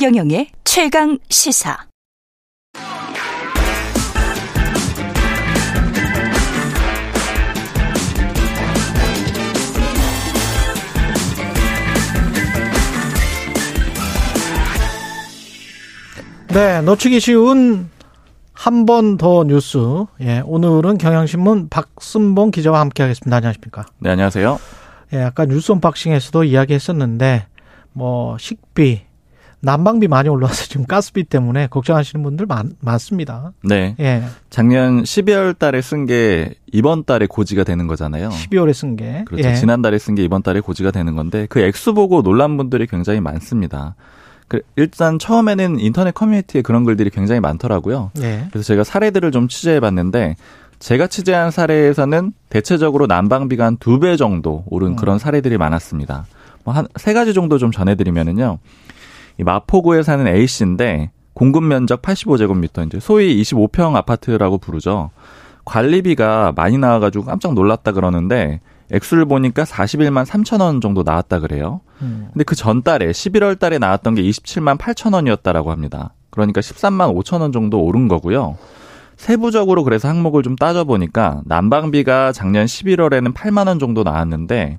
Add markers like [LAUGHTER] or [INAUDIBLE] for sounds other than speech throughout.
최경영의 최강 시사. 네, 놓치기 쉬운 한 번 더 뉴스. 예, 오늘은 경향신문 박순봉 기자와 함께 하겠습니다. 안녕하십니까? 네, 안녕하세요. 예, 아까 뉴스 언박싱에서도 이야기했었는데 뭐 식비, 난방비 많이 올라와서 지금 가스비 때문에 걱정하시는 분들 많, 많습니다. 네. 예, 작년 12월 달에 쓴 게 이번 달에 고지가 되는 거잖아요. 12월에 쓴 게. 그렇죠. 예. 지난달에 쓴 게 이번 달에 고지가 되는 건데 그 액수 보고 놀란 분들이 굉장히 많습니다. 그 일단 처음에는 인터넷 커뮤니티에 그런 글들이 굉장히 많더라고요. 예. 그래서 제가 사례들을 좀 취재해 봤는데 제가 취재한 사례에서는 대체적으로 난방비가 한 두 배 정도 오른 음. 그런 사례들이 많았습니다. 뭐 한 세 가지 정도 좀 전해드리면은요. 이 마포구에 사는 A 씨인데 공급 면적 85제곱미터 이제 소위 25평 아파트라고 부르죠. 관리비가 많이 나와가지고 깜짝 놀랐다 그러는데 액수를 보니까 41만 3천 원 정도 나왔다 그래요. 음. 근데 그 전달에 11월 달에 나왔던 게 27만 8천 원이었다라고 합니다. 그러니까 13만 5천 원 정도 오른 거고요. 세부적으로 그래서 항목을 좀 따져보니까 난방비가 작년 11월에는 8만 원 정도 나왔는데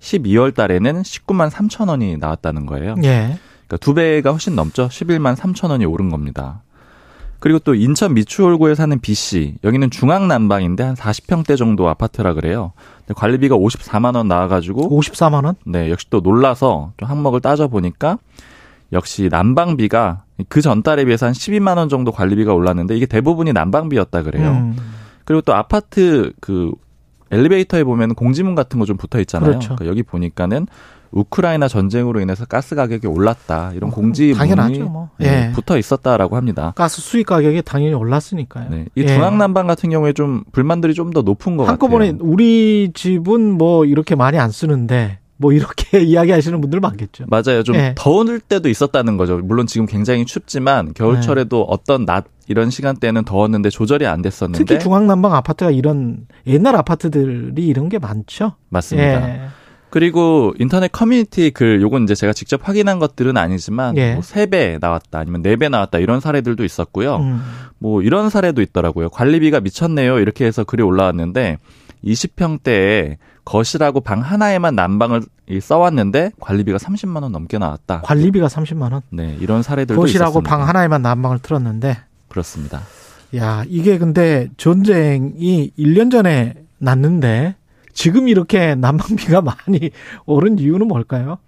12월 달에는 19만 3천 원이 나왔다는 거예요. 예. 그러니까 두 배가 훨씬 넘죠. 11만 3천 원이 오른 겁니다. 그리고 또 인천 미추홀구에 사는 B 씨 여기는 중앙 난방인데 한 40평대 정도 아파트라 그래요. 근데 관리비가 54만 원 나와가지고 54만 원? 네, 역시 또 놀라서 좀 항목을 따져 보니까 역시 난방비가 그 전달에 비해서 한 12만 원 정도 관리비가 올랐는데 이게 대부분이 난방비였다 그래요. 음. 그리고 또 아파트 그 엘리베이터에 보면 공지문 같은 거 좀 붙어 있잖아요. 그렇죠. 그러니까 여기 보니까는 우크라이나 전쟁으로 인해서 가스 가격이 올랐다 이런 공지문이 어, 당연하죠, 뭐. 네, 예. 붙어 있었다라고 합니다. 가스 수입 가격이 당연히 올랐으니까요. 네, 이 예. 중앙 난방 같은 경우에 좀 불만들이 좀 더 높은 것 한꺼번에 같아요. 우리 집은 뭐 이렇게 많이 안 쓰는데 뭐 이렇게 [LAUGHS] 이야기하시는 분들 많겠죠. 맞아요. 좀 예. 더울 때도 있었다는 거죠. 물론 지금 굉장히 춥지만 겨울철에도 어떤 낮 이런 시간대는 더웠는데 조절이 안 됐었는데 특히 중앙난방 아파트가 이런 옛날 아파트들이 이런 게 많죠. 맞습니다. 예. 그리고 인터넷 커뮤니티 글 요건 이제 제가 직접 확인한 것들은 아니지만 예. 뭐 3배 나왔다 아니면 4배 나왔다 이런 사례들도 있었고요. 음. 뭐 이런 사례도 있더라고요. 관리비가 미쳤네요. 이렇게 해서 글이 올라왔는데 20평대에 거실하고 방 하나에만 난방을 이 써왔는데 관리비가 30만 원 넘게 나왔다. 관리비가 30만 원. 네, 이런 사례들도 거실하고 있었습니다. 방 하나에만 난방을 틀었는데 그렇습니다. 야, 이게 근데 전쟁이 1년 전에 났는데 지금 이렇게 난방비가 [LAUGHS] 많이 오른 이유는 뭘까요?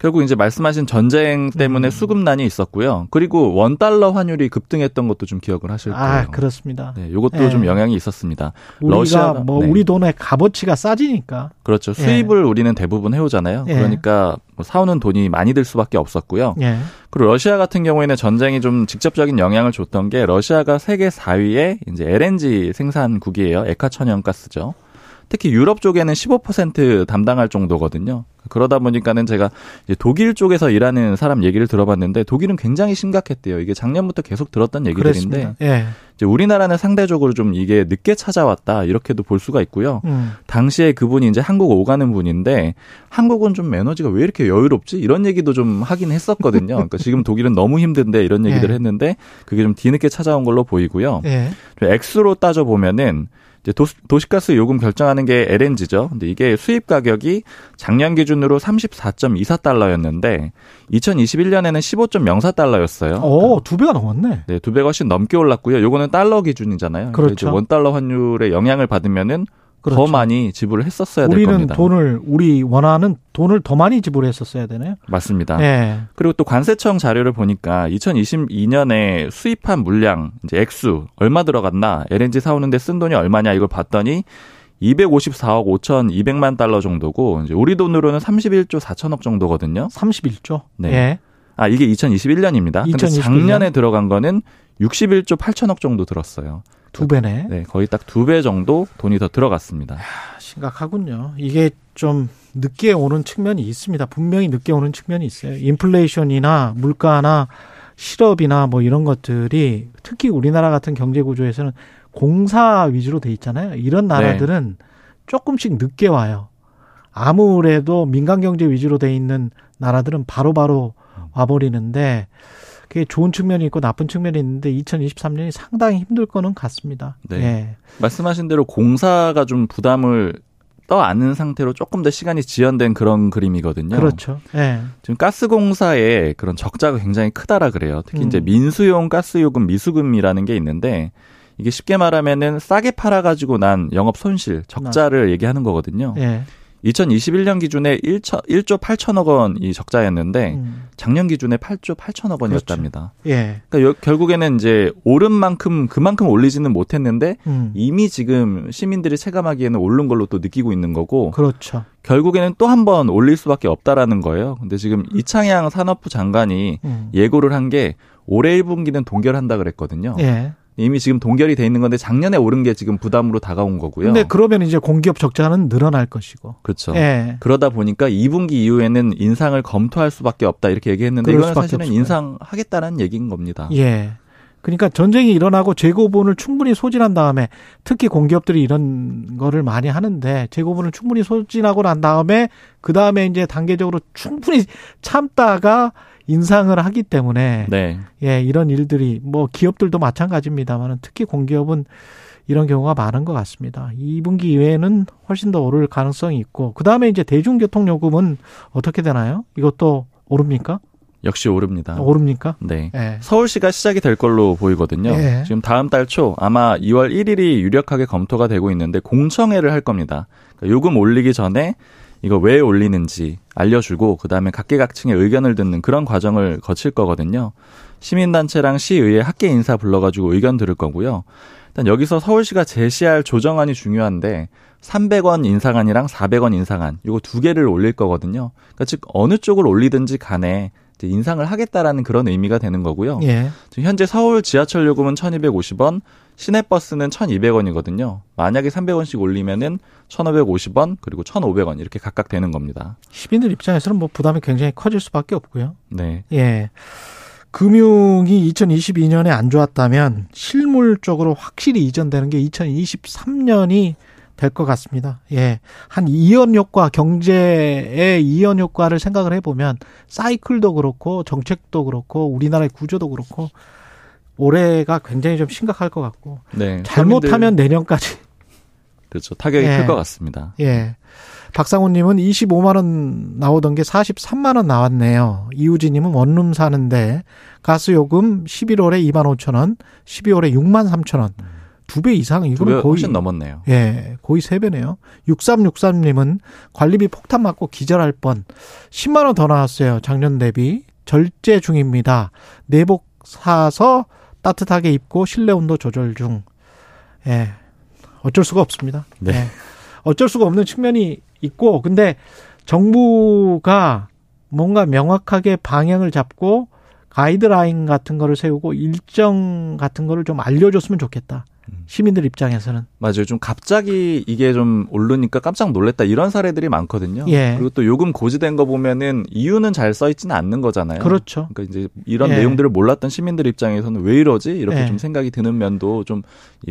결국 이제 말씀하신 전쟁 때문에 음. 수급난이 있었고요. 그리고 원 달러 환율이 급등했던 것도 좀 기억을 하실 거예요. 아, 그렇습니다. 네, 이것도 예. 좀 영향이 있었습니다. 우리가 러시아가- 뭐 네. 우리 돈의 값어치가 싸지니까. 그렇죠. 예. 수입을 우리는 대부분 해오잖아요. 예. 그러니까 뭐 사오는 돈이 많이 들 수밖에 없었고요. 예. 그리고 러시아 같은 경우에는 전쟁이 좀 직접적인 영향을 줬던 게 러시아가 세계 4위의 이제 LNG 생산국이에요. 액화천연가스죠. 특히 유럽 쪽에는 15% 담당할 정도거든요. 그러다 보니까는 제가 독일 쪽에서 일하는 사람 얘기를 들어봤는데 독일은 굉장히 심각했대요. 이게 작년부터 계속 들었던 얘기들인데. 예. 이제 우리나라는 상대적으로 좀 이게 늦게 찾아왔다 이렇게도 볼 수가 있고요. 음. 당시에 그분이 이제 한국 오가는 분인데 한국은 좀 에너지가 왜 이렇게 여유롭지 이런 얘기도 좀 하긴 했었거든요. 그러니까 지금 독일은 너무 힘든데 이런 얘기들을 예. 했는데 그게 좀 뒤늦게 찾아온 걸로 보이고요. 예. 좀 액수로 따져 보면은 이제 도시, 도시 가스 요금 결정하는 게 LNG죠. 근데 이게 수입 가격이 작년 기준으로 34.24달러였는데 2021년에는 15.04달러였어요. 오, 두 배가 넘었네. 네, 두 배가 훨씬 넘게 올랐고요. 요거는 달러 기준이잖아요. 그렇죠. 원 달러 환율의 영향을 받으면은 그렇죠. 더 많이 지불을 했었어야 될 우리는 겁니다. 돈을 우리 원하는 돈을 더 많이 지불했었어야 되나요? 맞습니다. 예. 그리고 또 관세청 자료를 보니까 2022년에 수입한 물량 이제 액수 얼마 들어갔나 LNG 사오는데 쓴 돈이 얼마냐 이걸 봤더니 254억 5,200만 달러 정도고 이제 우리 돈으로는 31조 4천억 정도거든요. 31조. 네. 예. 아 이게 2021년입니다. 근데 2021년? 작년에 들어간 거는 61조 8천억 정도 들었어요. 두 배네. 네, 거의 딱 두 배 정도 돈이 더 들어갔습니다. 아, 심각하군요. 이게 좀 늦게 오는 측면이 있습니다. 분명히 늦게 오는 측면이 있어요. 인플레이션이나 물가나 실업이나 뭐 이런 것들이 특히 우리나라 같은 경제 구조에서는 공사 위주로 돼 있잖아요. 이런 나라들은 조금씩 늦게 와요. 아무래도 민간 경제 위주로 돼 있는 나라들은 바로바로 와버리는데 그게 좋은 측면이 있고 나쁜 측면이 있는데 2023년이 상당히 힘들 거는 같습니다. 네. 예. 말씀하신 대로 공사가 좀 부담을 떠안은 상태로 조금 더 시간이 지연된 그런 그림이거든요. 그렇죠. 예. 지금 가스공사에 그런 적자가 굉장히 크다라 그래요. 특히 음. 이제 민수용 가스요금 미수금이라는 게 있는데 이게 쉽게 말하면은 싸게 팔아가지고 난 영업 손실 적자를 얘기하는 거거든요. 예. 2021년 기준에 1조, 1조 8천억 원이 적자였는데 음. 작년 기준에 8조 8천억 원이었답니다. 예. 그러니까 여- 결국에는 이제 오른 만큼 그만큼 올리지는 못했는데 음. 이미 지금 시민들이 체감하기에는 오른 걸로 또 느끼고 있는 거고 그렇죠. 결국에는 또 한 번 올릴 수밖에 없다라는 거예요. 근데 지금 이창양 산업부 장관이 음. 예고를 한 게 올해 1분기는 동결한다 그랬거든요. 예. 이미 지금 동결이 돼 있는 건데 작년에 오른 게 지금 부담으로 다가온 거고요. 근데 그러면 이제 공기업 적자는 늘어날 것이고. 그렇죠. 예. 그러다 보니까 2분기 이후에는 인상을 검토할 수밖에 없다 이렇게 얘기했는데 수밖에 사실은 없을 인상하겠다는 얘기인 겁니다. 예. 그러니까 전쟁이 일어나고 재고분을 충분히 소진한 다음에 특히 공기업들이 이런 거를 많이 하는데 재고분을 충분히 소진하고 난 다음에 그 다음에 이제 단계적으로 충분히 참다가 인상을 하기 때문에 네. 예 이런 일들이 뭐 기업들도 마찬가지입니다만은 특히 공기업은 이런 경우가 많은 것 같습니다. 2분기 이후에는 훨씬 더 오를 가능성이 있고 그 다음에 이제 대중교통 요금은 어떻게 되나요? 이것도 오릅니까? 역시 오릅니다. 오릅니까? 네. 예. 서울시가 시작이 될 걸로 보이거든요. 예. 지금 다음 달 초 아마 2월 1일이 유력하게 검토가 되고 있는데 공청회를 할 겁니다. 그러니까 요금 올리기 전에 이거 왜 올리는지 알려주고 그다음에 각계각층의 의견을 듣는 그런 과정을 거칠 거거든요. 시민단체랑 시의회 학계 인사 불러가지고 의견 들을 거고요. 일단 여기서 서울시가 제시할 조정안이 중요한데 300원 인상안이랑 400원 인상안 요거 두 개를 올릴 거거든요. 그러니까 즉 어느 쪽을 올리든지 간에 인상을 하겠다라는 그런 의미가 되는 거고요. 예. 지금 현재 서울 지하철 요금은 1,250원, 시내버스는 1,200원이거든요. 만약에 300원씩 올리면은 1,550원 그리고 1,500원 이렇게 각각 되는 겁니다. 시민들 입장에서는 뭐 부담이 굉장히 커질 수밖에 없고요. 네. 예. 금융이 2022년에 안 좋았다면 실물적으로 확실히 이전되는 게 2023년이 될 것 같습니다. 예. 한 이연 효과, 경제의 이연 효과를 생각을 해보면 사이클도 그렇고 정책도 그렇고 우리나라의 구조도 그렇고 올해가 굉장히 좀 심각할 것 같고 네. 잘못하면 내년까지 그렇죠. 타격이 예. 클것 같습니다. 예. 박상훈님은 25만 원 나오던 게 43만 원 나왔네요. 이우진님은 원룸 사는데 가스 요금 11월에 2만 5천 원, 12월에 6만 3천 원, 두 배 이상 이거는 거의 훨씬 넘었네요. 예, 거의 세 배네요. 6363님은 관리비 폭탄 맞고 기절할 뻔. 10만 원 더 나왔어요. 작년 대비 절제 중입니다. 내복 사서 따뜻하게 입고 실내 온도 조절 중. 예, 어쩔 수가 없습니다. 네. 예. 어쩔 수가 없는 측면이 있고, 근데 정부가 뭔가 명확하게 방향을 잡고 가이드라인 같은 거를 세우고 일정 같은 거를 좀 알려줬으면 좋겠다. 시민들 입장에서는. 맞아요. 좀 갑자기 이게 좀 오르니까 깜짝 놀랐다 이런 사례들이 많거든요. 예. 그리고 또 요금 고지된 거 보면은 이유는 잘 써 있지는 않는 거잖아요. 그렇죠. 그러니까 이제 이런 예. 내용들을 몰랐던 시민들 입장에서는 왜 이러지 이렇게 예. 좀 생각이 드는 면도 좀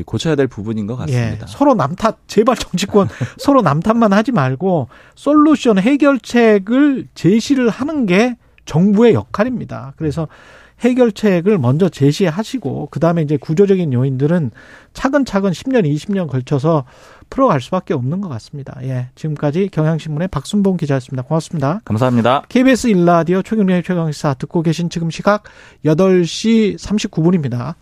고쳐야 될 부분인 것 예. 같습니다. 서로 남탓, 제발 정치권 [LAUGHS] 서로 남탓만 하지 말고 솔루션 해결책을 제시를 하는 게 정부의 역할입니다. 그래서 해결책을 먼저 제시하시고 그다음에 이제 구조적인 요인들은 차근차근 10년, 20년 걸쳐서 풀어갈 수밖에 없는 것 같습니다. 예. 지금까지 경향신문의 박순봉 기자였습니다. 고맙습니다. 감사합니다. KBS 일라디오 최경련의 최강시사 듣고 계신 지금 시각 8시 39분입니다.